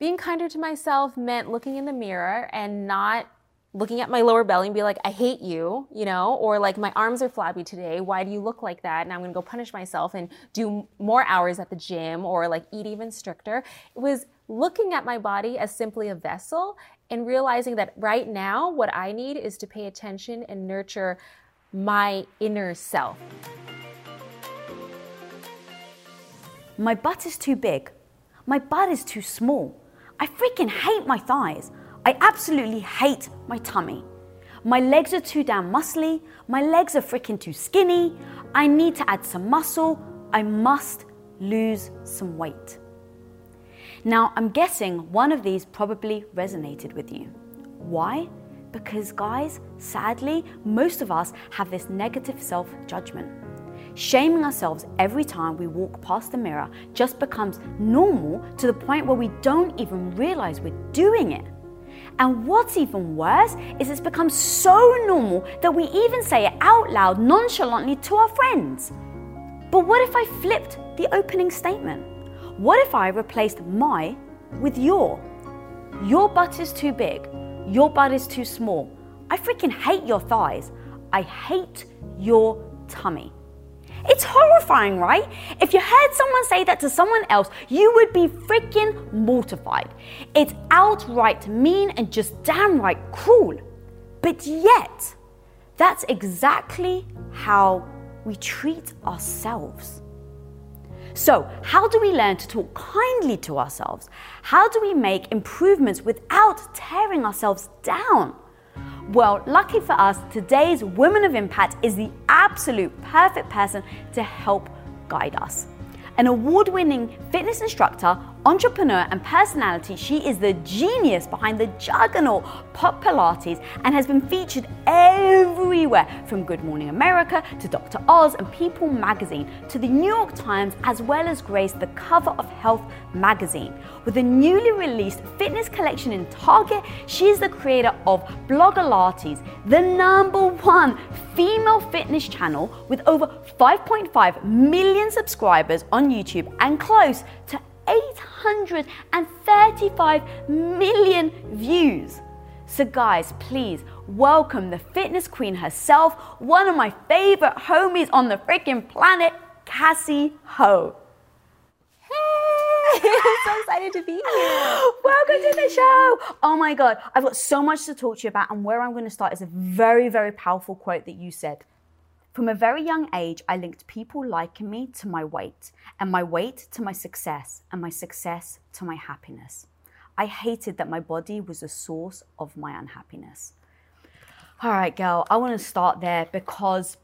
Being kinder to myself meant looking in the mirror and not looking at my lower belly and be like, I hate you, you know, or like my arms are flabby today. Why do you look like that? And I'm gonna go punish myself and do more hours at the gym or like eat even stricter. It was looking at my body as simply a vessel and realizing that right now, what I need is to pay attention and nurture my inner self. My butt is too big. My butt is too small. I freaking hate my thighs. I absolutely hate my tummy. My legs are too damn muscly. My legs are freaking too skinny. I need to add some muscle. I must lose some weight. Now, I'm guessing one of these probably resonated with you. Why? Because, guys, sadly, most of us have this negative self judgment. Shaming ourselves every time we walk past the mirror just becomes normal to the point where we don't even realize we're doing it. And what's even worse is it's become so normal that we even say it out loud nonchalantly to our friends. But what if I flipped the opening statement? What if I replaced my with your? Your butt is too big. Your butt is too small. I freaking hate your thighs. I hate your tummy. It's horrifying, right? If you heard someone say that to someone else, you would be freaking mortified. It's outright mean and just downright cruel. But yet, that's exactly how we treat ourselves. So, how do we learn to talk kindly to ourselves? How do we make improvements without tearing ourselves down? Well, lucky for us, today's Women of Impact is the absolute perfect person to help guide us. An award winning fitness instructor, entrepreneur, and personality, she is the genius behind the juggernaut Pop Pilates and has been featured everywhere from Good Morning America to Dr. Oz and People magazine to the New York Times, as well as graced the cover of Health magazine. With a newly released fitness collection in Target, she is the creator of Blogilates, the number one female fitness channel with over 5.5 million subscribers on YouTube and close to 835 million views. So, guys, please welcome the fitness queen herself, one of my favorite homies on the freaking planet, Cassey Ho. Hey, I'm so excited to be here. Welcome to the show. Oh my God, I've got so much to talk to you about, and where I'm going to start is a very, very powerful quote that you said. From a very young age, I linked people liking me to my weight, and my weight to my success, and my success to my happiness. I hated that my body was a source of my unhappiness. All right, girl, I want to start there because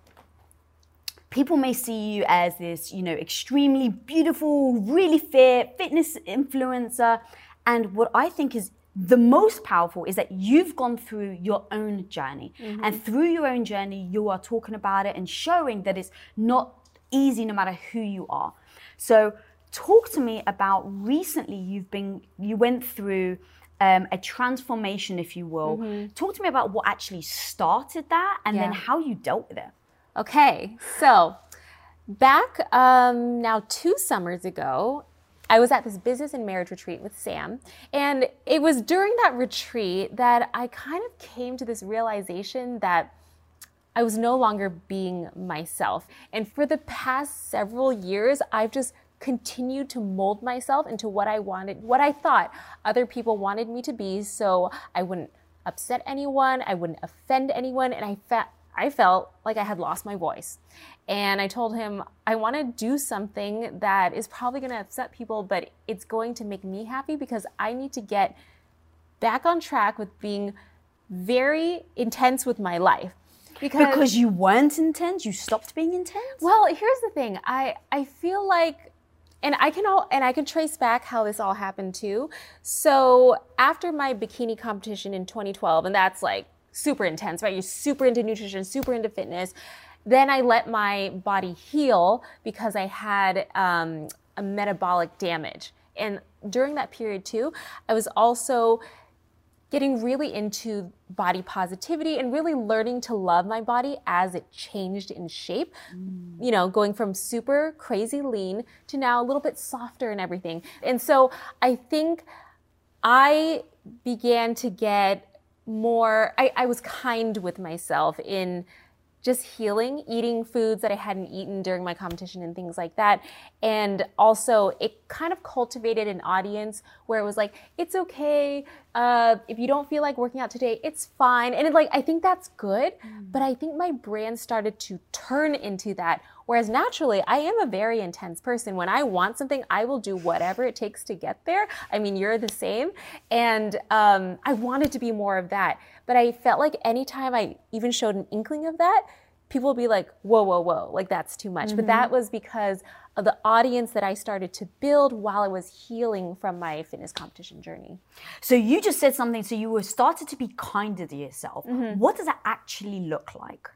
people may see you as this, you know, extremely beautiful, really fit fitness influencer. And what I think is the most powerful is that you've gone through your own journey. Mm-hmm. And through your own journey, you are talking about it and showing that it's not easy no matter who you are. So, talk to me about recently you've been, you went through um, a transformation, if you will. Mm-hmm. Talk to me about what actually started that and yeah. then how you dealt with it. Okay, so back um, now two summers ago, I was at this business and marriage retreat with Sam. And it was during that retreat that I kind of came to this realization that I was no longer being myself. And for the past several years, I've just continued to mold myself into what I wanted, what I thought other people wanted me to be so I wouldn't upset anyone, I wouldn't offend anyone, and I felt I felt like I had lost my voice. And I told him, I want to do something that is probably going to upset people, but it's going to make me happy because I need to get back on track with being very intense with my life. Because, because you weren't intense, you stopped being intense? Well, here's the thing. I, I feel like and I can all and I can trace back how this all happened too. So after my bikini competition in 2012, and that's like super intense, right? You're super into nutrition, super into fitness. Then I let my body heal because I had um, a metabolic damage. And during that period too, I was also getting really into body positivity and really learning to love my body as it changed in shape. Mm. You know, going from super crazy lean to now a little bit softer and everything. And so I think I began to get more, I, I was kind with myself in just healing, eating foods that I hadn't eaten during my competition and things like that. And also, it kind of cultivated an audience where it was like, it's okay uh, if you don't feel like working out today, it's fine. And it, like, I think that's good. Mm. But I think my brand started to turn into that. Whereas naturally, I am a very intense person. When I want something, I will do whatever it takes to get there. I mean, you're the same. And um, I wanted to be more of that. But I felt like anytime I even showed an inkling of that, people would be like, whoa, whoa, whoa, like that's too much. Mm-hmm. But that was because of the audience that I started to build while I was healing from my fitness competition journey. So you just said something, so you were started to be kinder to yourself. Mm-hmm. What does that actually look like?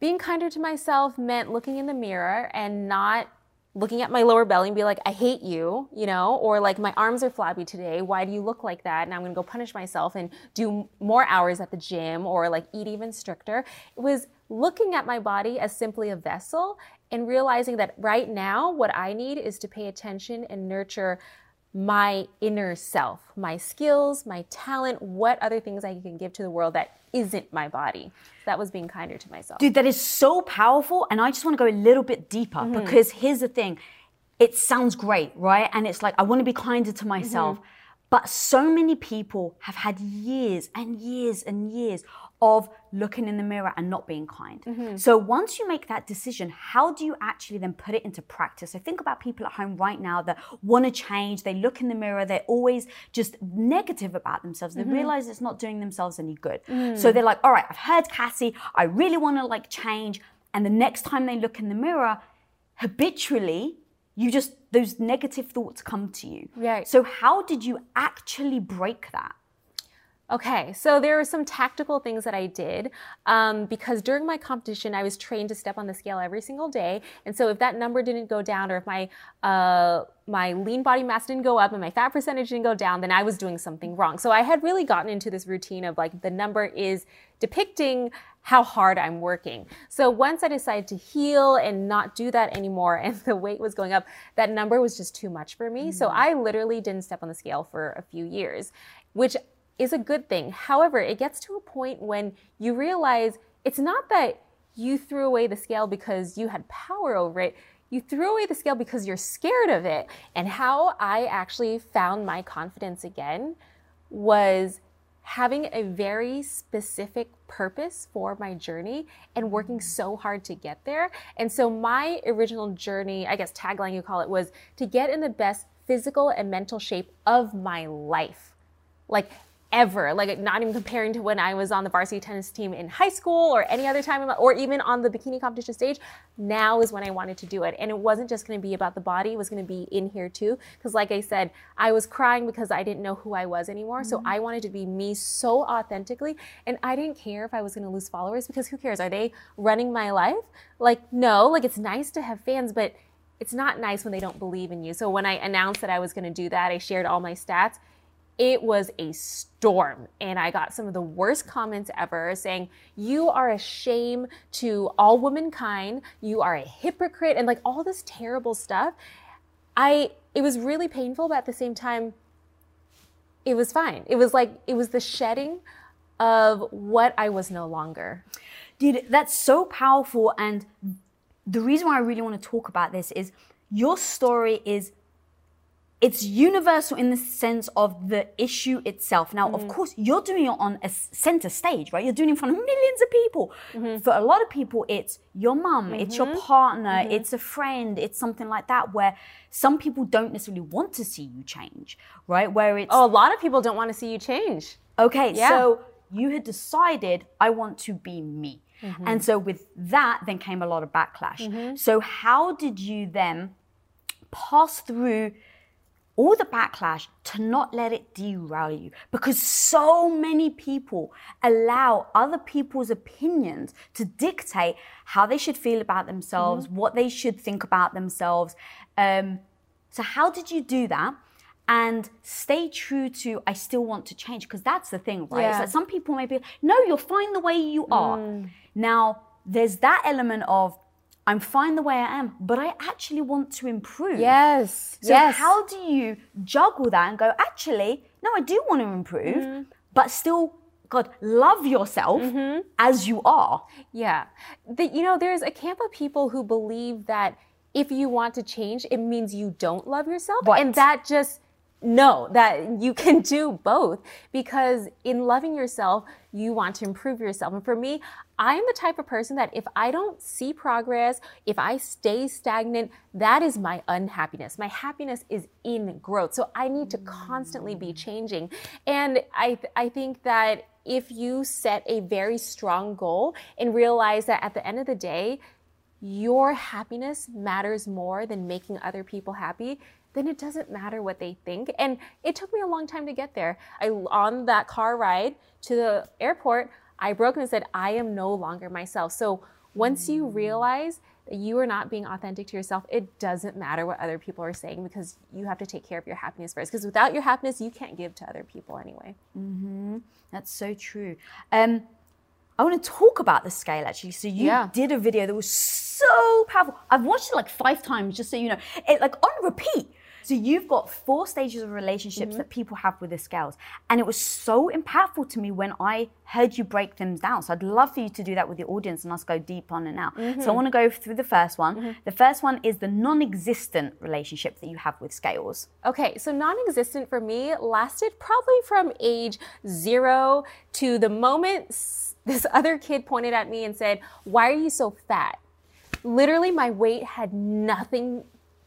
Being kinder to myself meant looking in the mirror and not looking at my lower belly and be like, I hate you, you know, or like my arms are flabby today. Why do you look like that? And I'm gonna go punish myself and do more hours at the gym or like eat even stricter. It was looking at my body as simply a vessel and realizing that right now, what I need is to pay attention and nurture my inner self, my skills, my talent, what other things I can give to the world that isn't my body. that was being kinder to myself. Dude, that is so powerful. And I just want to go a little bit deeper mm-hmm. because here's the thing it sounds great, right? And it's like, I want to be kinder to myself. Mm-hmm. But so many people have had years and years and years of looking in the mirror and not being kind. Mm-hmm. So once you make that decision, how do you actually then put it into practice? So think about people at home right now that want to change. They look in the mirror, they're always just negative about themselves. They mm-hmm. realize it's not doing themselves any good. Mm. So they're like, all right, I've heard Cassey, I really want to like change. And the next time they look in the mirror, habitually, you just, those negative thoughts come to you. Right. So how did you actually break that? Okay, so there are some tactical things that I did um, because during my competition, I was trained to step on the scale every single day, and so if that number didn't go down, or if my uh, my lean body mass didn't go up and my fat percentage didn't go down, then I was doing something wrong. So I had really gotten into this routine of like the number is depicting how hard I'm working. So once I decided to heal and not do that anymore, and the weight was going up, that number was just too much for me. Mm-hmm. So I literally didn't step on the scale for a few years, which is a good thing. However, it gets to a point when you realize it's not that you threw away the scale because you had power over it. You threw away the scale because you're scared of it. And how I actually found my confidence again was having a very specific purpose for my journey and working mm. so hard to get there. And so my original journey, I guess tagline you call it, was to get in the best physical and mental shape of my life. Like ever. Like not even comparing to when I was on the varsity tennis team in high school or any other time, or even on the bikini competition stage. Now is when I wanted to do it, and it wasn't just going to be about the body; it was going to be in here too. Because, like I said, I was crying because I didn't know who I was anymore. Mm-hmm. So I wanted to be me so authentically, and I didn't care if I was going to lose followers because who cares? Are they running my life? Like no. Like it's nice to have fans, but it's not nice when they don't believe in you. So when I announced that I was going to do that, I shared all my stats it was a storm. And I got some of the worst comments ever saying, You are a shame to all womankind. You are a hypocrite, and like all this terrible stuff. I, it was really painful, but at the same time, it was fine. It was like, it was the shedding of what I was no longer. Dude, that's so powerful. And the reason why I really want to talk about this is your story is it's universal in the sense of the issue itself. Now, mm. of course, you're doing it on a center stage, right? You're doing it in front of millions of people. Mm-hmm. For a lot of people, it's your mum, mm-hmm. it's your mm-hmm. partner, mm-hmm. it's a friend, it's something like that, where some people don't necessarily want to see you change, right? Where it's. Oh, a lot of people don't want to see you change. Okay, yeah. so you had decided, I want to be me. Mm-hmm. And so with that, then came a lot of backlash. Mm-hmm. So, how did you then? pass through all the backlash to not let it derail you because so many people allow other people's opinions to dictate how they should feel about themselves, mm-hmm. what they should think about themselves. Um, so, how did you do that? And stay true to, I still want to change because that's the thing, right? Yeah. that some people may be, no, you're fine the way you are. Mm. Now, there's that element of, I'm fine the way I am, but I actually want to improve. Yes. So yes. how do you juggle that and go, actually, no, I do want to improve, mm-hmm. but still God, love yourself mm-hmm. as you are. Yeah. The, you know, there's a camp of people who believe that if you want to change, it means you don't love yourself. Right. And that just no, that you can do both because in loving yourself, you want to improve yourself. And for me, I am the type of person that if I don't see progress, if I stay stagnant, that is my unhappiness. My happiness is in growth. So I need to constantly be changing. And I, th- I think that if you set a very strong goal and realize that at the end of the day, your happiness matters more than making other people happy, then it doesn't matter what they think. And it took me a long time to get there. I on that car ride to the airport, I broke and said, I am no longer myself. So once you realize that you are not being authentic to yourself, it doesn't matter what other people are saying because you have to take care of your happiness first. Because without your happiness, you can't give to other people anyway. Mm-hmm. That's so true. Um, I want to talk about the scale actually. So you yeah. did a video that was so powerful. I've watched it like five times, just so you know. It like on repeat. So you've got four stages of relationships mm-hmm. that people have with the scales. And it was so impactful to me when I heard you break them down. So I'd love for you to do that with the audience and us go deep on and out. Mm-hmm. So I want to go through the first one. Mm-hmm. The first one is the non existent relationship that you have with scales. Okay, so non existent for me lasted probably from age zero to the moment this other kid pointed at me and said, Why are you so fat? Literally, my weight had nothing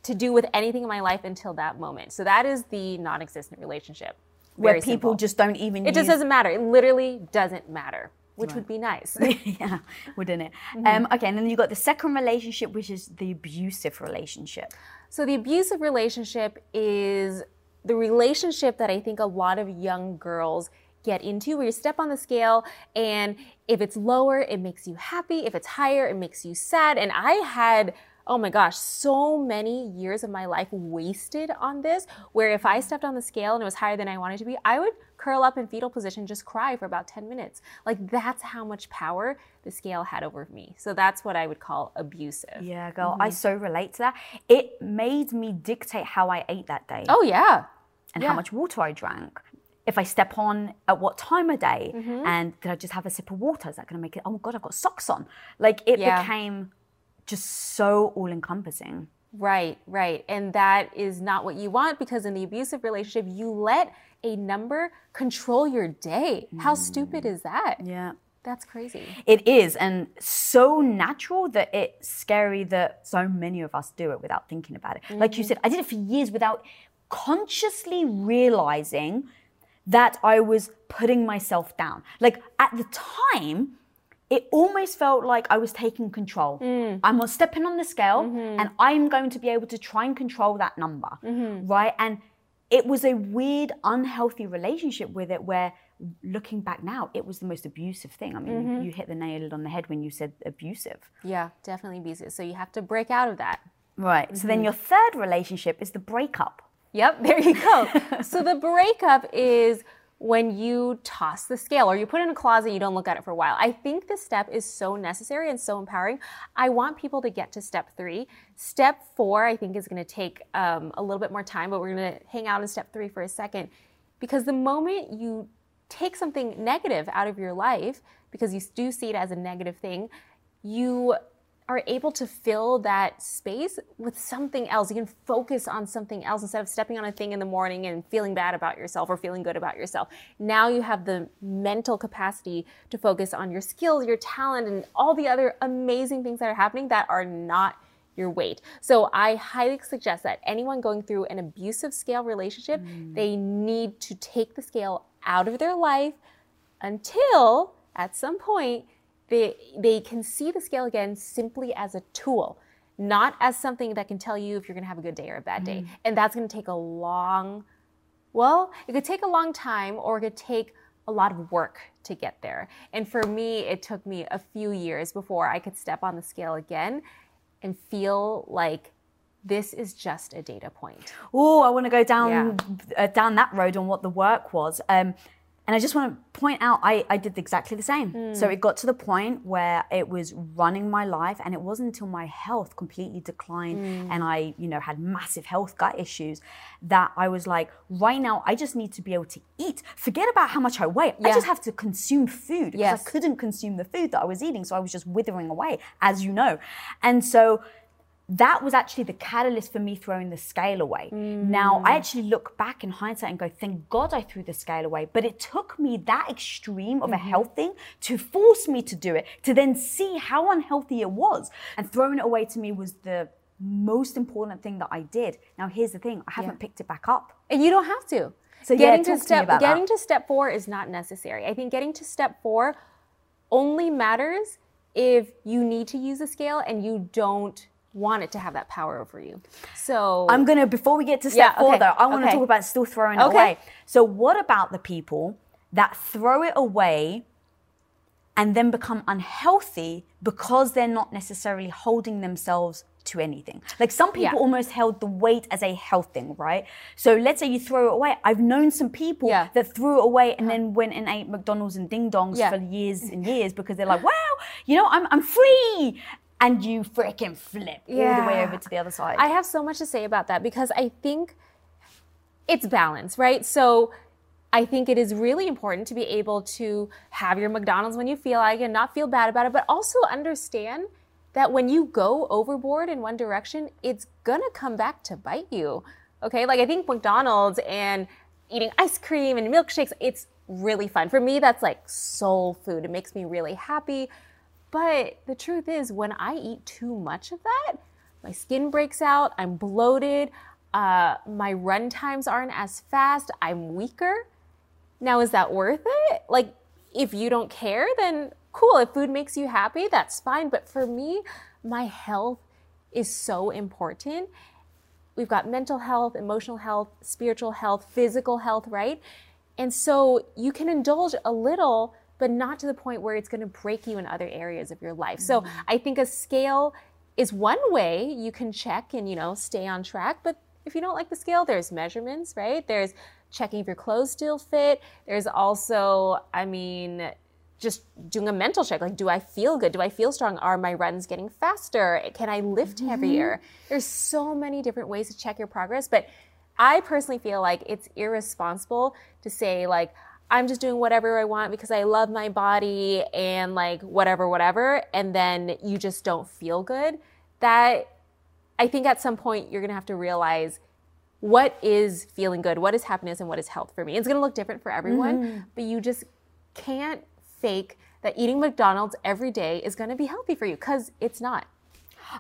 to do with anything in my life until that moment. So that is the non-existent relationship. Very Where people simple. just don't even. It use... just doesn't matter. It literally doesn't matter, which right. would be nice. yeah, wouldn't it? Mm-hmm. Um, okay, and then you've got the second relationship, which is the abusive relationship. So the abusive relationship is the relationship that I think a lot of young girls get into where you step on the scale and if it's lower it makes you happy if it's higher it makes you sad and i had oh my gosh, so many years of my life wasted on this. Where if I stepped on the scale and it was higher than I wanted to be, I would curl up in fetal position, just cry for about 10 minutes. Like that's how much power the scale had over me. So that's what I would call abusive. Yeah, girl, mm-hmm. I so relate to that. It made me dictate how I ate that day. Oh, yeah. And yeah. how much water I drank if I step on at what time of day mm-hmm. and did I just have a sip of water? Is that going to make it? Oh my God, I've got socks on. Like it yeah. became just so all encompassing. Right, right. And that is not what you want because in the abusive relationship, you let a number control your day. How mm. stupid is that? Yeah. That's crazy. It is, and so natural that it's scary that so many of us do it without thinking about it. Mm-hmm. Like you mm-hmm. said, I did it for years without consciously realizing that I was putting myself down. Like at the time, it almost felt like I was taking control. Mm. I'm stepping on the scale mm-hmm. and I'm going to be able to try and control that number, mm-hmm. right? And it was a weird, unhealthy relationship with it where looking back now, it was the most abusive thing. I mean, mm-hmm. you hit the nail on the head when you said abusive. Yeah, definitely abusive. So you have to break out of that. Right. So then mm-hmm. your third relationship is the breakup. Yep, there you go. so the breakup is when you toss the scale or you put it in a closet, you don't look at it for a while. I think this step is so necessary and so empowering. I want people to get to step three. Step four, I think, is going to take um, a little bit more time, but we're going to hang out in step three for a second. Because the moment you take something negative out of your life, because you do see it as a negative thing, you are able to fill that space with something else. You can focus on something else instead of stepping on a thing in the morning and feeling bad about yourself or feeling good about yourself. Now you have the mental capacity to focus on your skills, your talent, and all the other amazing things that are happening that are not your weight. So I highly suggest that anyone going through an abusive scale relationship, mm. they need to take the scale out of their life until at some point they, they can see the scale again simply as a tool. not as something that can tell you if you're going to have a good day or a bad day. And that's going to take a long, well, it could take a long time or it could take a lot of work to get there. And for me, it took me a few years before I could step on the scale again and feel like this is just a data point. Oh, I want to go down uh, down that road on what the work was. Um, and I just want to point out, I, I did exactly the same. So hmm. it got to the point where it was running my life, and it wasn't until my health completely declined hmm. and I, you know, had massive health gut issues that I was like, right now, I just need to be able to eat. Forget about how much I weigh. I just have to consume food because Yes. I couldn't consume the food that I was eating. So I was just withering away, as you know. And so that was actually the catalyst for me throwing the scale away. Now, I mm. actually look back in hindsight and go, thank God I threw the scale away. But it took me that extreme of a mm-hmm. health thing to force me to do it, to then see how unhealthy it was. And throwing it away to me was the most important thing that I did. Now, here's the thing I haven't picked it back up. And you don't have to. So, getting talk to to step about getting that. to step four is not necessary. I think getting to step four only matters if you need to use a scale and you don't want it to have that power over you. So I'm gonna before we get to step Yeah, four okay, though, I want to okay. talk about still throwing it Okay. away. So what about the people that throw it away and then become unhealthy because they're not necessarily holding themselves to anything. Like some people Yeah. almost held the weight as a health thing, right? So let's say you throw it away. I've known some people Yeah. that threw it away and then went and ate McDonald's and ding dongs Yeah. for years and years because they're like, wow, you know, I'm, I'm free. And you freaking flip all the way over to the other side. I have so much to say about that because I think it's balance, right? So I think it is really important to be able to have your McDonald's when you feel like it and not feel bad about it, but also understand that when you go overboard in one direction, it's gonna come back to bite you. Okay, like I think McDonald's and eating ice cream and milkshakes, it's really fun. For me, that's like soul food. It makes me really happy. But the truth is, when I eat too much of that, my skin breaks out, I'm bloated, uh, my run times aren't as fast, I'm weaker. Now, is that worth it? Like, if you don't care, then cool. If food makes you happy, that's fine. But for me, my health is so important. We've got mental health, emotional health, spiritual health, physical health, right? And so you can indulge a little, but not to the point where it's going to break you in other areas of your life. So mm-hmm. I think a scale is one way you can check and, you know, stay on track. But if you don't like the scale, there's measurements, right? There's checking if your clothes still fit. There's also, I mean, just doing a mental check like do i feel good do i feel strong are my runs getting faster can i lift mm-hmm. heavier there's so many different ways to check your progress but i personally feel like it's irresponsible to say like i'm just doing whatever i want because i love my body and like whatever whatever and then you just don't feel good that i think at some point you're going to have to realize what is feeling good, what is happiness, and what is health for me. It's gonna look different for everyone, mm-hmm. but you just can't fake that eating McDonald's every day is gonna be healthy for you because it's not.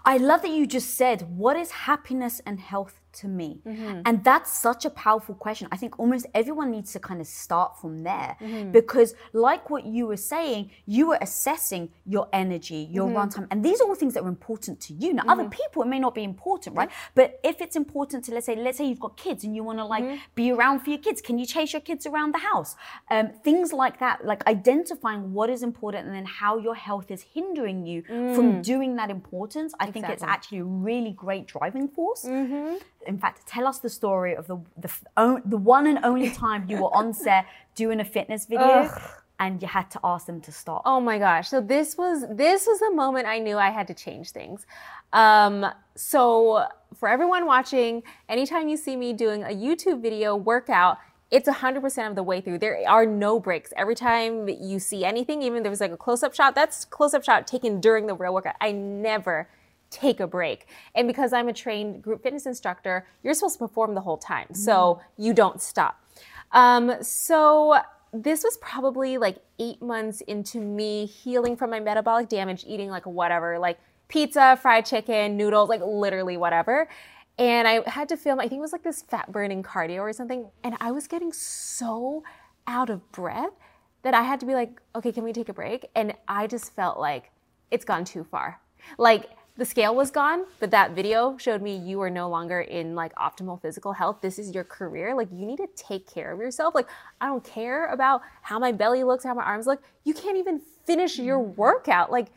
I love that you just said, what is happiness and health to me? Mm-hmm. And that's such a powerful question. I think almost everyone needs to kind of start from there mm-hmm. because, like what you were saying, you were assessing your energy, your mm-hmm. runtime, and these are all things that are important to you. Now, other people, it may not be important, right? But if it's important to, let's say, let's say you've got kids and you want to like be around for your kids, can you chase your kids around the house? Um, things like that, like identifying what is important and then how your health is hindering you from mm. doing that importance. I think it's actually a really great driving force. In fact, tell us the story of the the, the one and only time you were on set doing a fitness video and you had to ask them to stop. Oh my gosh. So this was this was the moment I knew I had to change things. Um, so for everyone watching, anytime you see me doing a YouTube video workout, it's 100% of the way through. There are no breaks. Every time you see anything, even if there was like a close-up shot, that's close-up shot taken during the real workout. I never take a break. And because I'm a trained group fitness instructor, you're supposed to perform the whole time. So you don't stop. Um, so this was probably like eight months into me healing from my metabolic damage, eating like whatever, like pizza, fried chicken, noodles, like literally whatever. And I had to film, I think it was like this fat burning cardio or something. And I was getting so out of breath that I had to be like, okay, can we take a break? And I just felt like it's gone too far. Like the scale was gone, but that video showed me you are no longer in like optimal physical health. This is your career. Like you need to take care of yourself. Like I don't care about how my belly looks, how my arms look. You can't even finish your mm-hmm. workout. Like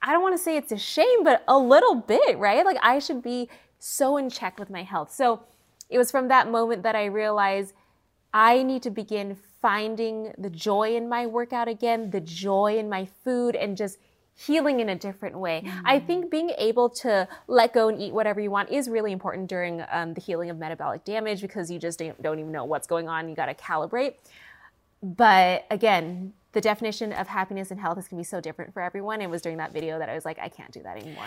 I don't want to say it's a shame, but a little bit, right? Like I should be so in check with my health. So it was from that moment that I realized I need to begin finding the joy in my workout again, the joy in my food, and just healing in a different way. Mm. I think being able to let go and eat whatever you want is really important during um, the healing of metabolic damage because you just don't, don't even know what's going on. You got to calibrate. But again, the definition of happiness and health is going to be so different for everyone. It was during that video that I was like, I can't do that anymore.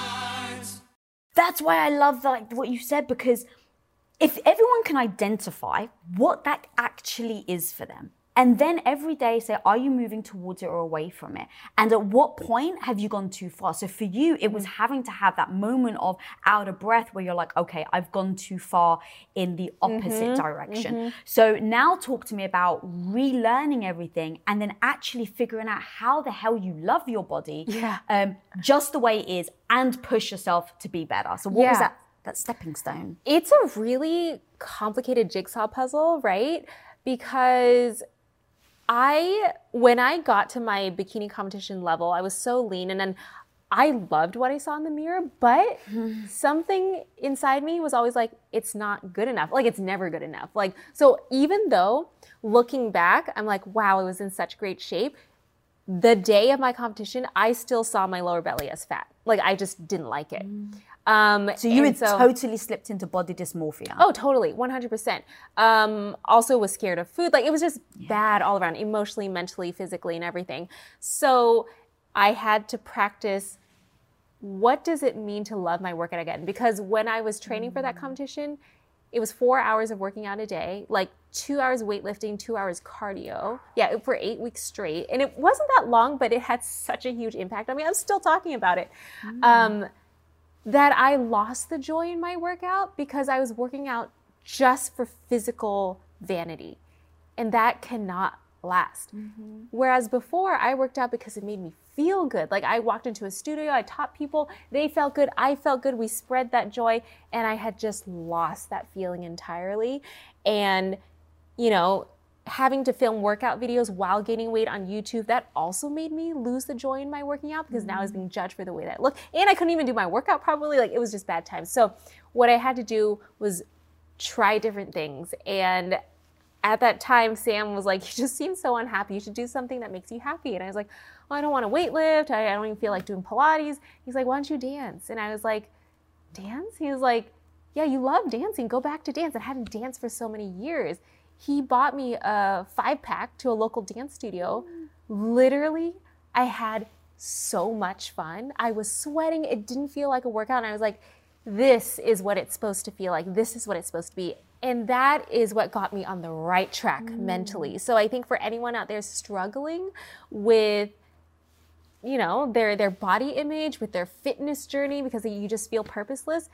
That's why I love like what you said because if everyone can identify what that actually is for them, and then every day say, are you moving towards it or away from it? And at what point have you gone too far? So for you, it was mm. having to have that moment of out of breath where you're like, okay, I've gone too far in the opposite mm-hmm. direction. Mm-hmm. So now talk to me about relearning everything and then actually figuring out how the hell you love your body Yeah. um, just the way it is and push yourself to be better. So what was that, that stepping stone? it's a really complicated jigsaw puzzle, right? Because I, when I got to my bikini competition level, I was so lean and then I loved what I saw in the mirror, but something inside me was always like, it's not good enough. Like, it's never good enough. Like, so even though looking back, I'm like, wow, I was in such great shape, the day of my competition, I still saw my lower belly as fat. Like I just didn't like it. Mm. Um, So you had so- totally slipped into body dysmorphia. Oh, totally, 100%. Um, also was scared of food. Like it was just bad all around, emotionally, mentally, physically, and everything. So I had to practice what does it mean to love my workout again? Because when I was training for that competition, it was four hours of working out a day, like two hours weightlifting, two hours cardio. Yeah, for eight weeks straight. And it wasn't that long, but it had such a huge impact on me. I'm still talking about it. Um, that I lost the joy in my workout because I was working out just for physical vanity. And that cannot last. Mm-hmm. Whereas before, I worked out because it made me feel good. Like I walked into a studio, I taught people, they felt good, I felt good, we spread that joy, and I had just lost that feeling entirely. And, you know, having to film workout videos while gaining weight on YouTube, that also made me lose the joy in my working out because now I was mm-hmm. being judged for the way that I look. And I couldn't even do my workout properly. Like it was just bad times. So what I had to do was try different things. And at that time, Sam was like, You just seem so unhappy. You should do something that makes you happy. And I was like, Well, I don't want to weight lift. I, I don't even feel like doing Pilates. He's like, Why don't you dance? And I was like, Dance? He was like, Yeah, you love dancing. Go back to dance. I hadn't danced for so many years. He bought me a five pack to a local dance studio. Literally, I had so much fun. I was sweating. It didn't feel like a workout. And I was like, this is what it's supposed to feel like. This is what it's supposed to be. And that is what got me on the right track mm. mentally. So I think for anyone out there struggling with you know their their body image with their fitness journey because you just feel purposeless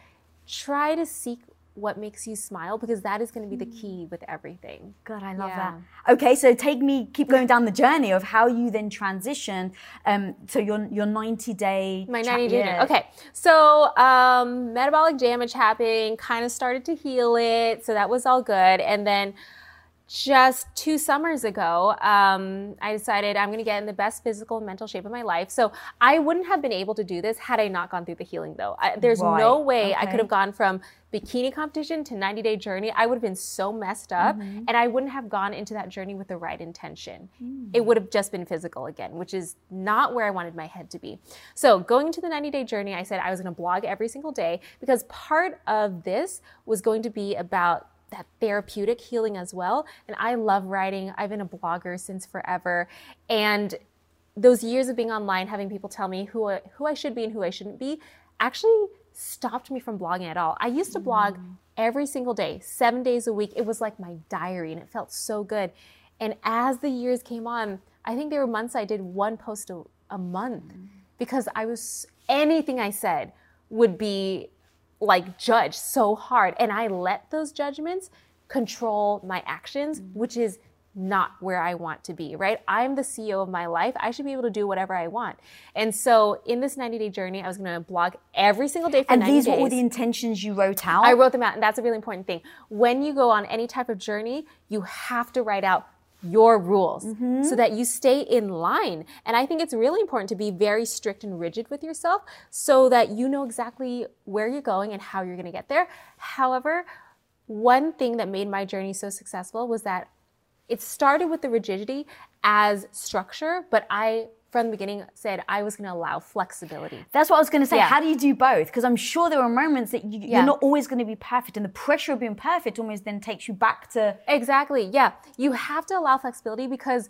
try to seek what makes you smile because that is going to be the key with everything God, I love Yeah. that. Okay, so take me, keep going down the journey of how you then transition um, to your your 90 day. My 90 day. yeah. Okay. So, um, metabolic damage happened, kind of started to heal it. So that was all good. And then just two summers ago, um, I decided I'm going to get in the best physical and mental shape of my life. So I wouldn't have been able to do this had I not gone through the healing, though. I, there's no way I could have gone from bikini competition to 90 day journey. I would have been so messed up, Mm-hmm. and I wouldn't have gone into that journey with the right intention. Mm. It would have just been physical again, which is not where I wanted my head to be. So, going into the 90 day journey, I said I was going to blog every single day because part of this was going to be about that therapeutic healing as well. And I love writing. I've been a blogger since forever. And those years of being online, having people tell me who I, who I should be and who I shouldn't be, actually stopped me from blogging at all. I used to blog mm. every single day, seven days a week. It was like my diary, and it felt so good. And as the years came on, I think there were months I did one post a, a month mm. because I was anything I said would be like judge so hard, and I let those judgments control my actions, mm. which is not where I want to be, right? I'm the CEO of my life. I should be able to do whatever I want. And so in this 90 day journey, I was going to blog every single day for And 90 these days. were all the intentions you wrote out. I wrote them out, and that's a really important thing. When you go on any type of journey, you have to write out your rules mm-hmm. so that you stay in line. And I think it's really important to be very strict and rigid with yourself so that you know exactly where you're going and how you're going to get there. However, one thing that made my journey so successful was that it started with the rigidity as structure, but I, from the beginning, said I was going to allow flexibility. That's what I was going to say. Yeah. How do you do both? Because I'm sure there are moments that you, Yeah. you're not always going to be perfect, and the pressure of being perfect almost then takes you back to. Exactly. Yeah. You have to allow flexibility because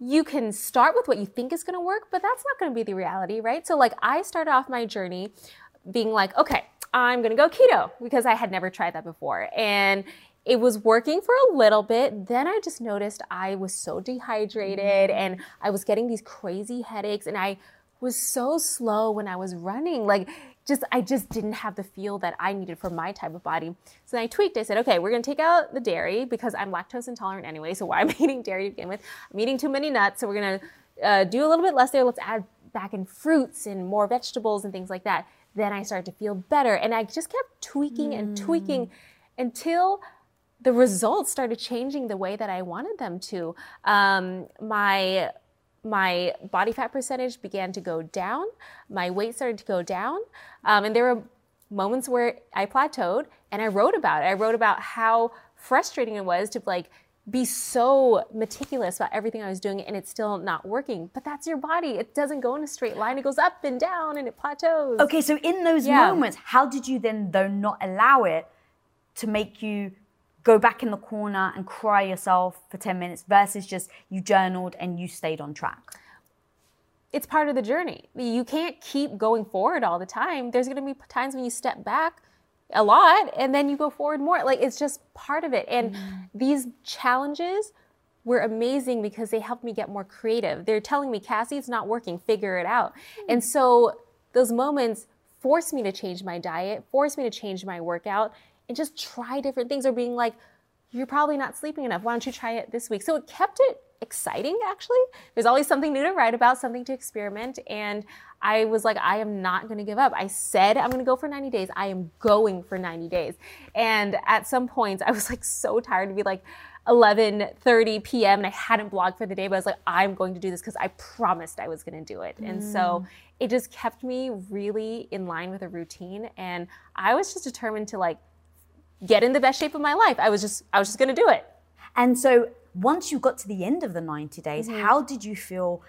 you can start with what you think is going to work, but that's not going to be the reality, right? So, like, I started off my journey being like, okay, I'm going to go keto because I had never tried that before. And it was working for a little bit. Then I just noticed I was so dehydrated and I was getting these crazy headaches and I was so slow when I was running. Like, just I just didn't have the feel that I needed for my type of body. So then I tweaked. I said, okay, we're gonna take out the dairy because I'm lactose intolerant anyway. So why am I eating dairy to begin with? I'm eating too many nuts. So we're gonna uh, do a little bit less there. Let's add back in fruits and more vegetables and things like that. Then I started to feel better, and I just kept tweaking and tweaking until the results started changing the way that I wanted them to. Um, my my body fat percentage began to go down. My weight started to go down, um, and there were moments where I plateaued, and I wrote about it. I wrote about how frustrating it was to like be so meticulous about everything I was doing and it's still not working. But that's your body. It doesn't go in a straight line. It goes up and down and it plateaus. Okay, so in those Yeah. moments, how did you then, though, not allow it to make you go back in the corner and cry yourself for 10 minutes versus just you journaled and you stayed on track? It's part of the journey. You can't keep going forward all the time. There's going to be times when you step back a lot and then you go forward more. Like it's just part of it. And mm-hmm. these challenges were amazing because they helped me get more creative. They're telling me, Cassey, it's not working, figure it out. Hmm. And so those moments forced me to change my diet, forced me to change my workout, and just try different things or being like, you're probably not sleeping enough. Why don't you try it this week? So it kept it exciting, actually. There's always something new to write about, something to experiment. And I was like, I am not going to give up. I said I'm going to go for 90 days. I am going for 90 days. And at some points, I was like so tired to be like, 11:30 p.m. and I hadn't blogged for the day, but I was like, I'm going to do this because I promised I was going to do it. And so it just kept me really in line with a routine, and I was just determined to like get in the best shape of my life. I was just I was just going to do it. And so once you got to the end of the 90 days, Mm-hmm. how did you feel?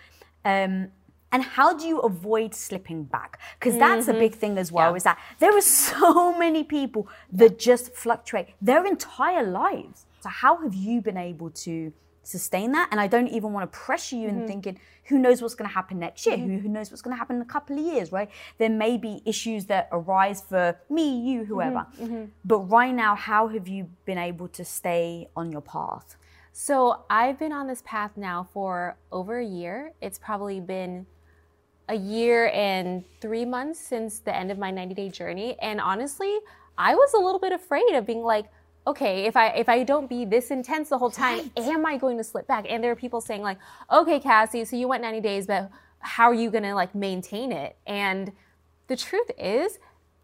Um, and how do you avoid slipping back? Because that's Mm-hmm. a big thing as well, is that there are so many people that just fluctuate their entire lives. So, how have you been able to sustain that? And I don't even want to pressure you Mm-hmm. in thinking, who knows what's going to happen next year? Who, who knows what's going to happen in a couple of years, right? There may be issues that arise for me, you, whoever. Mm-hmm. But right now, how have you been able to stay on your path? So I've been on this path now for over a year. It's probably been a year and three months since the end of my 90 day journey. And honestly, I was a little bit afraid of being like, okay, if I if I don't be this intense the whole time, am I going to slip back? And there are people saying like, okay, Cassey, so you went 90 days, but how are you gonna like maintain it? And the truth is,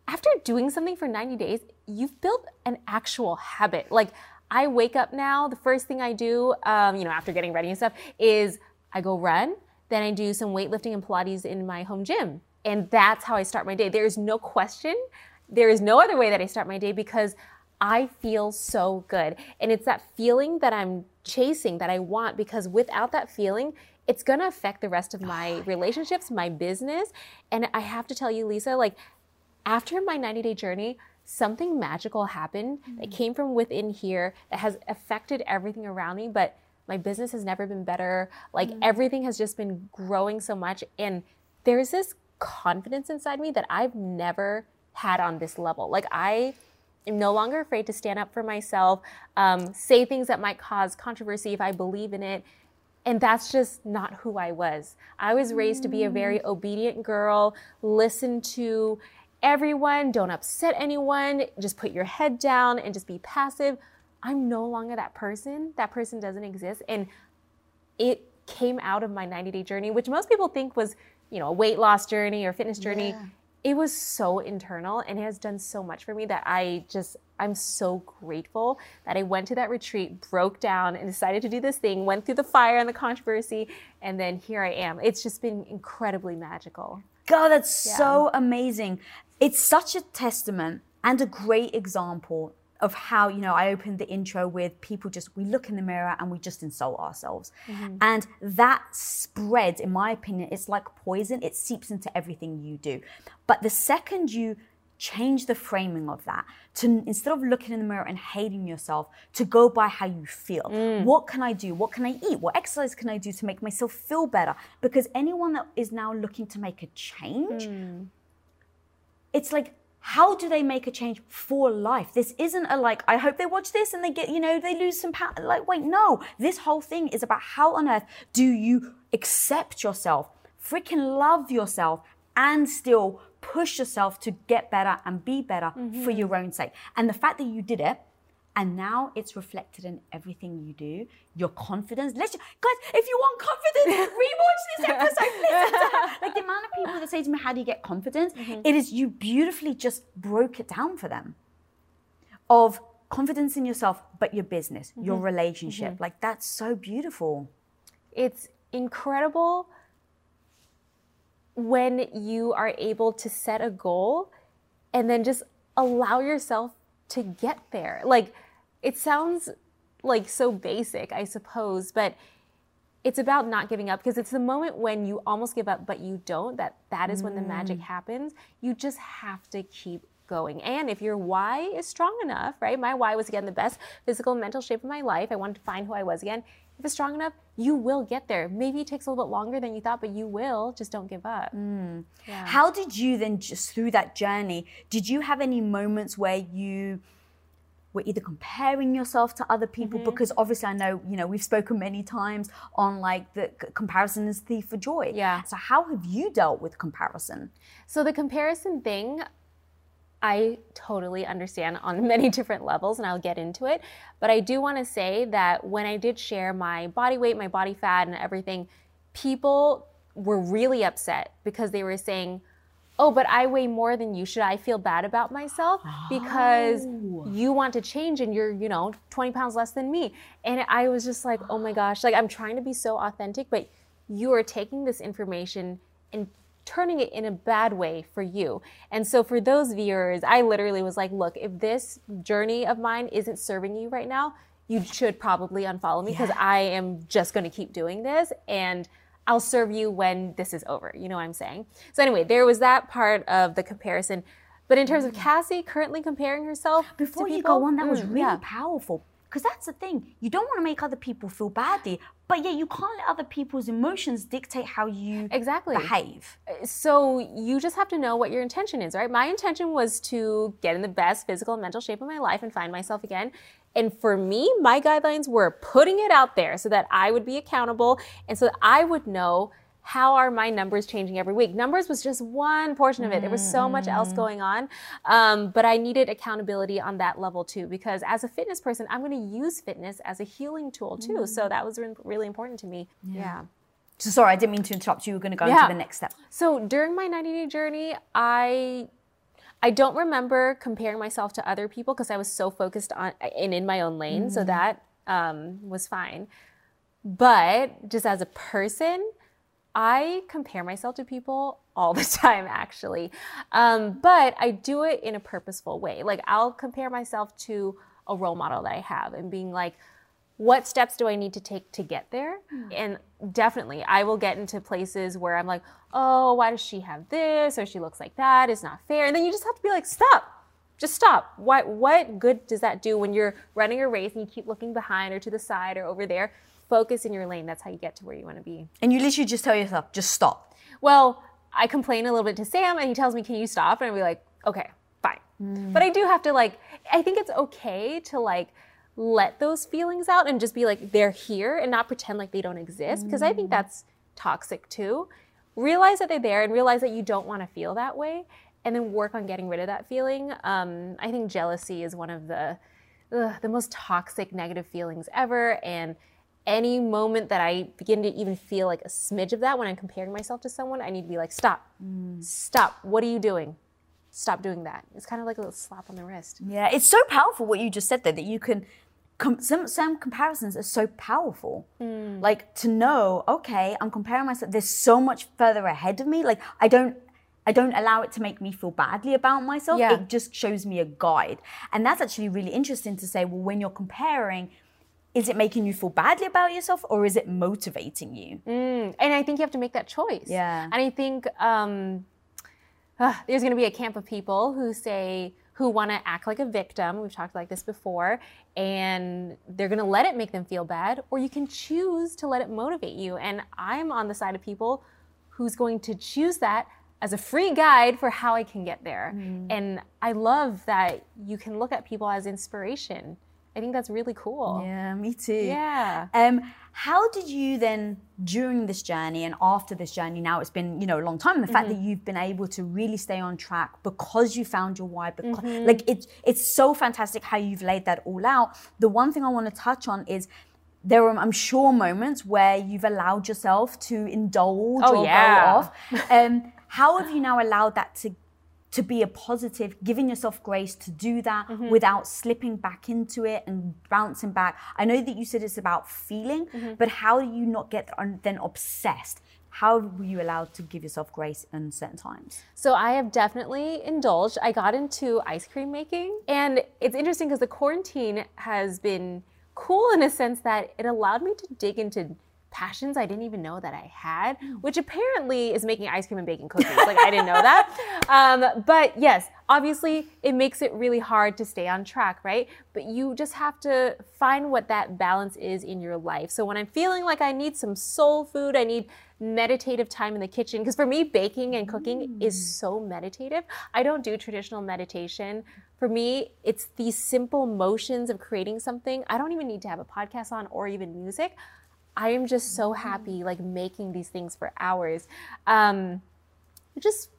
after doing something for 90 days, you've built an actual habit. Like I wake up now, the first thing I do, um, you know, after getting ready and stuff, is I go run, then I do some weightlifting and Pilates in my home gym. And that's how I start my day. There is no question. There is no other way that I start my day because I feel so good. And it's that feeling that I'm chasing that I want because without that feeling, it's gonna affect the rest of my ah. relationships, my business. And I have to tell you, Lisa, like after my 90 day journey, something magical happened that mm. came from within here that has affected everything around me. But my business has never been better. Like everything has just been growing so much. And there's this confidence inside me that I've never had on this level. Like I am no longer afraid to stand up for myself, um, say things that might cause controversy if I believe in it. And that's just not who I was. I was raised to be a very obedient girl, listen to everyone, don't upset anyone, just put your head down and just be passive. I'm no longer that person. That person doesn't exist. And it came out of my 90 day journey, which most people think was, you know, a weight loss journey or fitness journey. It was so internal and it has done so much for me that I just, I'm so grateful that I went to that retreat, broke down, and decided to do this thing, went through the fire and the controversy, and then here I am. It's just been incredibly magical. God, that's so amazing. It's such a testament and a great example of how, you know, I opened the intro with people just, we look in the mirror and we just insult ourselves. Mm-hmm. And that spreads, in my opinion, it's like poison. It seeps into everything you do. But the second you change the framing of that to instead of looking in the mirror and hating yourself to go by how you feel. Mm. What can i do? What can i eat? What exercise can i do to make myself feel better? Because anyone that is now looking to make a change mm. it's like how do they make a change for life? This isn't a like i hope they watch this and they get you know they lose some pound like wait no. This whole thing is about how on earth do you accept yourself freaking love yourself and still push yourself to get better and be better mm-hmm. for your own sake. And the fact that you did it and now it's reflected in everything you do. Your confidence. Let's just, guys, if you want confidence, rewatch this episode. Listen to her. Like the amount of people that say to me, "How do you get confidence?" Mm-hmm. It is you beautifully just broke it down for them. Of confidence in yourself, but your business, mm-hmm. your relationship. Mm-hmm. Like that's so beautiful. it's incredible when you are able to set a goal and then just allow yourself to get there. Like it sounds like so basic, I suppose, but it's about not giving up because it's the moment when you almost give up but you don't that that is when the magic mm. happens. You just have to keep going. And if your why is strong enough, right? My why was again the best physical and mental shape of my life. I wanted to find who I was again. If it's strong enough, you will get there. Maybe it takes a little bit longer than you thought, but you will. Just don't give up. Mm. Yeah. How did you then, just through that journey, did you have any moments where you were either comparing yourself to other people? Mm-hmm. Because obviously, I know, you know, we've spoken many times on like the comparison is thief for joy. Yeah. So, how have you dealt with comparison? So the comparison thing, I totally understand on many different levels, and I'll get into it. But I do want to say that when I did share my body weight, my body fat, and everything, people were really upset because they were saying, Oh, but I weigh more than you. Should I feel bad about myself because oh. you want to change and you're, you know, 20 pounds less than me? And I was just like, oh my gosh, like I'm trying to be so authentic, but you are taking this information and turning it in a bad way for you. And so for those viewers, I literally was like, look, if this journey of mine isn't serving you right now, you should probably unfollow me because I am just going to keep doing this and I'll serve you when this is over. You know what I'm saying? So anyway, there was that part of the comparison. But in terms of Cassey currently comparing herself Before to you people, go on, that was mm, really yeah. powerful. Because that's the thing. You don't want to make other people feel badly, but yet you can't let other people's emotions dictate how you Exactly. behave. so you just have to know what your intention is, right? My intention was to get in the best physical and mental shape of my life and find myself again. And for me, my guidelines were putting it out there so that I would be accountable and so that I would know how are my numbers changing every week. Numbers was just one portion of it. There was so much else going on, um, but I needed accountability on that level too because as a fitness person, I'm going to use fitness as a healing tool too. So that was re- really important to me. yeah. So sorry, I didn't mean to interrupt you. You were going to go Yeah. into the next step. So during my 90 day journey, I I don't remember comparing myself to other people because I was so focused on and in my own lane, so that um, was fine. But just as a person, I compare myself to people all the time, actually. Um, but I do it in a purposeful way. Like I'll compare myself to a role model that I have and being like, what steps do I need to take to get there? Hmm. And definitely, I will get into places where I'm like, oh, why does she have this? Or she looks like that. It's not fair. And then you just have to be like, stop. Just stop. What what good does that do when you're running a race and you keep looking behind or to the side or over there? Focus in your lane. That's how you get to where you want to be. And you literally just tell yourself, just stop. Well, I complain a little bit to Sam and he tells me, Can you stop? And I'll be like, Okay, fine. Hmm. But I do have to like, I think it's okay to like let those feelings out and just be like, they're here and not pretend like they don't exist. Because I think that's toxic too. Realize that they're there and realize that you don't want to feel that way and then work on getting rid of that feeling. Um, I think jealousy is one of the ugh, the most toxic negative feelings ever and any moment that I begin to even feel like a smidge of that when I'm comparing myself to someone, I need to be like, stop, stop. What are you doing? Stop doing that. It's kind of like a little slap on the wrist. Yeah, it's so powerful what you just said there that you can. Com- some some comparisons are so powerful. Like to know, okay, I'm comparing myself. There's so much further ahead of me. Like I don't. I don't allow it to make me feel badly about myself. Yeah. It just shows me a guide. And that's actually really interesting to say, well, when you're comparing, is it making you feel badly about yourself or is it motivating you? And I think you have to make that choice. Yeah. And I think um, uh, there's going to be a camp of people who say, who want to act like a victim. We've talked like this before, and they're going to let it make them feel bad, or you can choose to let it motivate you. And I'm on the side of people who's going to choose that as a free guide for how I can get there. Mm. And I love that you can look at people as inspiration. I think that's really cool. Yeah, me too. Yeah. Um, how did you then, during this journey and after this journey, now it's been you know a long time, and the fact that you've been able to really stay on track because you found your why, because like it's it's so fantastic how you've laid that all out. The one thing I want to touch on is. There are, I'm sure, moments where you've allowed yourself to indulge Oh, or yeah. go off. Um, how have you now allowed that to to be a positive, giving yourself grace to do that Mm-hmm. without slipping back into it and bouncing back. I know that you said it's about feeling, Mm-hmm. but how do you not get then obsessed? How were you allowed to give yourself grace in certain times? So I have definitely indulged. I got into ice cream making, and it's interesting because the quarantine has been cool in a sense that it allowed me to dig into passions I didn't even know that I had, which apparently is making ice cream and baking cookies. like I didn't know that. Um, but yes, obviously it makes it really hard to stay on track, right? But you just have to find what that balance is in your life. So when I'm feeling like I need some soul food, I need meditative time in the kitchen, because for me, baking and cooking is so meditative. I don't do traditional meditation. For me, it's these simple motions of creating something. I don't even need to have a podcast on or even music. I am just so happy, like making these things for hours. Um, just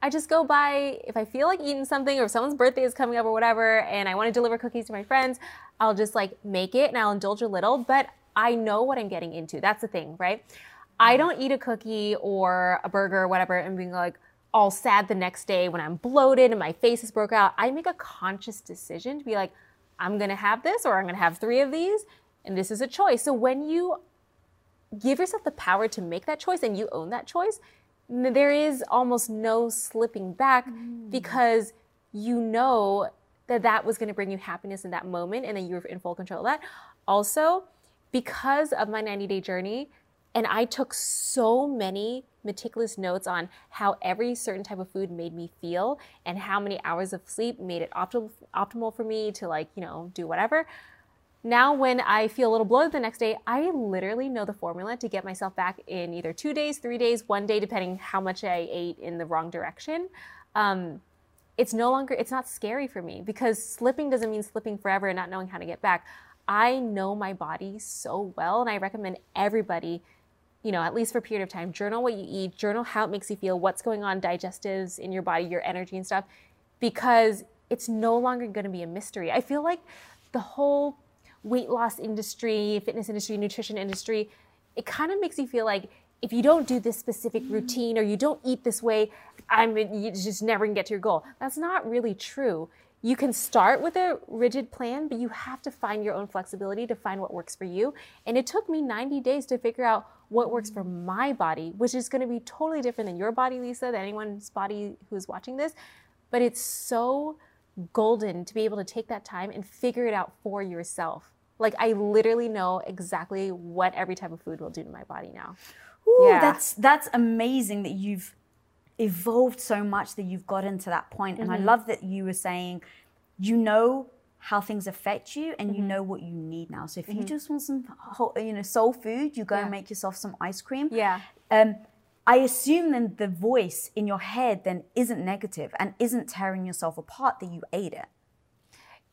I just go by if I feel like eating something or if someone's birthday is coming up or whatever, and I want to deliver cookies to my friends, I'll just like make it and I'll indulge a little, but I know what I'm getting into. That's the thing, right? I don't eat a cookie or a burger or whatever and being like all sad the next day when I'm bloated and my face is broke out. I make a conscious decision to be like, I'm gonna have this or I'm gonna have three of these, and this is a choice. So when you give yourself the power to make that choice and you own that choice, there is almost no slipping back mm. because you know that that was going to bring you happiness in that moment and then you were in full control of that. Also, because of my 90 day journey, and I took so many meticulous notes on how every certain type of food made me feel and how many hours of sleep made it optimal, optimal for me to like, you know, do whatever now when I feel a little bloated the next day, I literally know the formula to get myself back in either two days, three days, one day, depending how much I ate in the wrong direction. Um, it's no longer it's not scary for me because slipping doesn't mean slipping forever and not knowing how to get back. I know my body so well, and I recommend everybody, you know, at least for a period of time, journal what you eat, journal how it makes you feel, what's going on, digestives in your body, your energy and stuff, because it's no longer going to be a mystery. I feel like the whole weight loss industry, fitness industry, nutrition industry, it kind of makes you feel like if you don't do this specific routine or you don't eat this way, I'm you just never can get to your goal. That's not really true. You can start with a rigid plan, but you have to find your own flexibility to find what works for you. And it took me 90 days to figure out what works for my body, which is going to be totally different than your body, Lisa, than anyone's body who's watching this. But it's so golden to be able to take that time and figure it out for yourself. Like I literally know exactly what every type of food will do to my body now. Ooh, Yeah. that's that's amazing that you've evolved so much that you've gotten to that point. And I Mm-hmm. love that you were saying you know how things affect you and Mm-hmm. you know what you need now. So if you just want some you know soul food, you go Yeah. and make yourself some ice cream. Yeah. Um, I assume then the voice in your head then isn't negative and isn't tearing yourself apart that you ate it.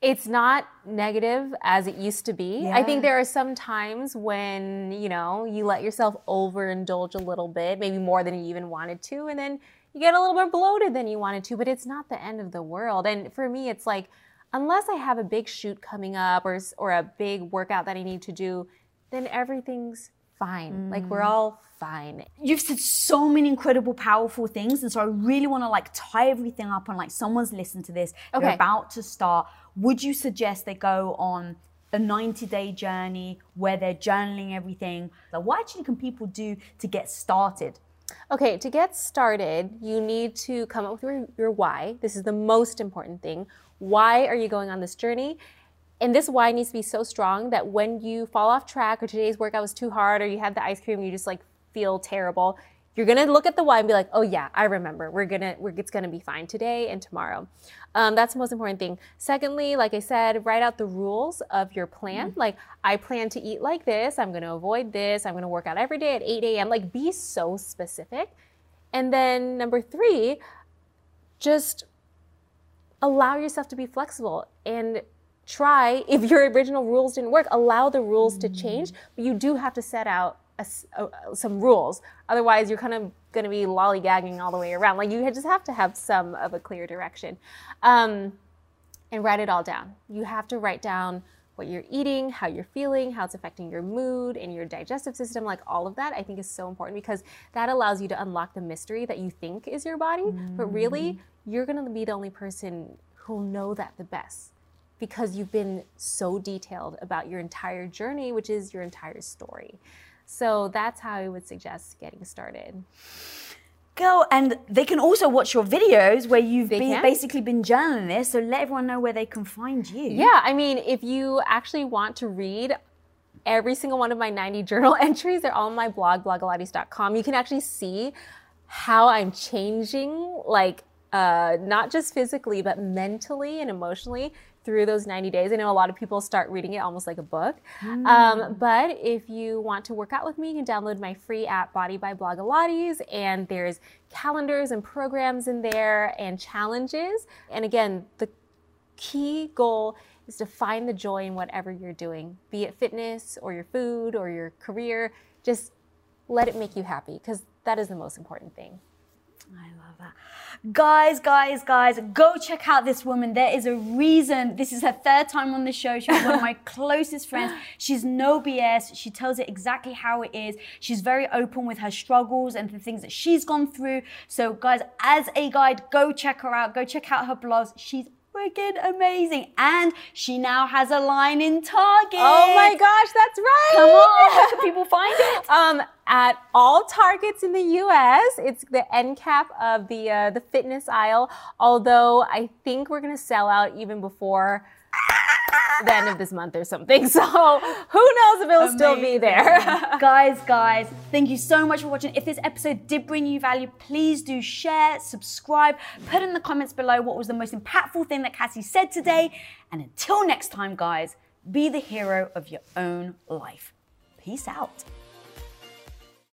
It's not negative as it used to be. I think there are some times when, you know, you let yourself overindulge a little bit, maybe more than you even wanted to, and then you get a little more bloated than you wanted to, but it's not the end of the world. And for me, it's like, unless I have a big shoot coming up or, or a big workout that I need to do, then everything's fine. Like, we're mm. all fine. you've said so many incredible powerful things and so i really want to like tie everything up on like someone's listened to this Okay. about to start would you suggest they go on a 90 day journey where they're journaling everything like what actually can people do to get started Okay, to get started, you need to come up with your, your why. This is the most important thing. Why are you going on this journey? And this why needs to be so strong that when you fall off track or today's workout was too hard or you had the ice cream you just like feel terrible, you're gonna look at the why and be like, oh yeah, I remember. We're gonna, we're, it's gonna be fine today and tomorrow. Um, that's the most important thing. Secondly, like I said, write out the rules of your plan. Like, I plan to eat like this. I'm gonna avoid this. I'm gonna work out every day at 8 a.m. Like, be so specific. And then number three, just allow yourself to be flexible and try if your original rules didn't work allow the rules to change but you do have to set out a a- some rules. Otherwise you're kind of going to be lollygagging all the way around. Like you just have to have some of a clear direction. Um, and write it all down. You have to write down what you're eating how you're feeling how it's affecting your mood and your digestive system. Like all of that i think is so important because that allows you to unlock the mystery that you think is your body. But really you're going to be the only person who'll know that the best because you've been so detailed about your entire journey, which is your entire story. So that's how I would suggest getting started. Girl, and they can also watch your videos where you've been, basically been journaling this. So let everyone know where they can find you. Yeah, I mean, if you actually want to read every single one of my 90 journal entries, they're all on my blog, blogilates.com. You can actually see how I'm changing, like, uh, not just physically, but mentally and emotionally through those 90 days. I know a lot of people start reading it almost like a book. Um, but if you want to work out with me, you can download my free app, Body by Blogilates, and there's calendars and programs in there and challenges. And again, the key goal is to find the joy in whatever you're doing, be it fitness or your food or your career. Just let it make you happy because that is the most important thing. I love that. Guys, guys, guys, go check out this woman. There is a reason. This is her third time on the show. She's one of my closest friends. She's no BS. She tells it exactly how it is. She's very open with her struggles and the things that she's gone through. So, guys, as a guide, go check her out. Go check out her blogs. She's freaking amazing. And she now has a line in Target. Oh my gosh, that's right. Come on, where can people find it? Um, at all Targets in the U.S., it's the end cap of the uh, the fitness aisle. Although I think we're gonna sell out even before the end of this month or something. So who knows if it'll still be there. guys, guys, thank you so much for watching. If this episode did bring you value, please do share, subscribe, put in the comments below what was the most impactful thing that Cassey said today. And until next time, guys, be the hero of your own life. Peace out.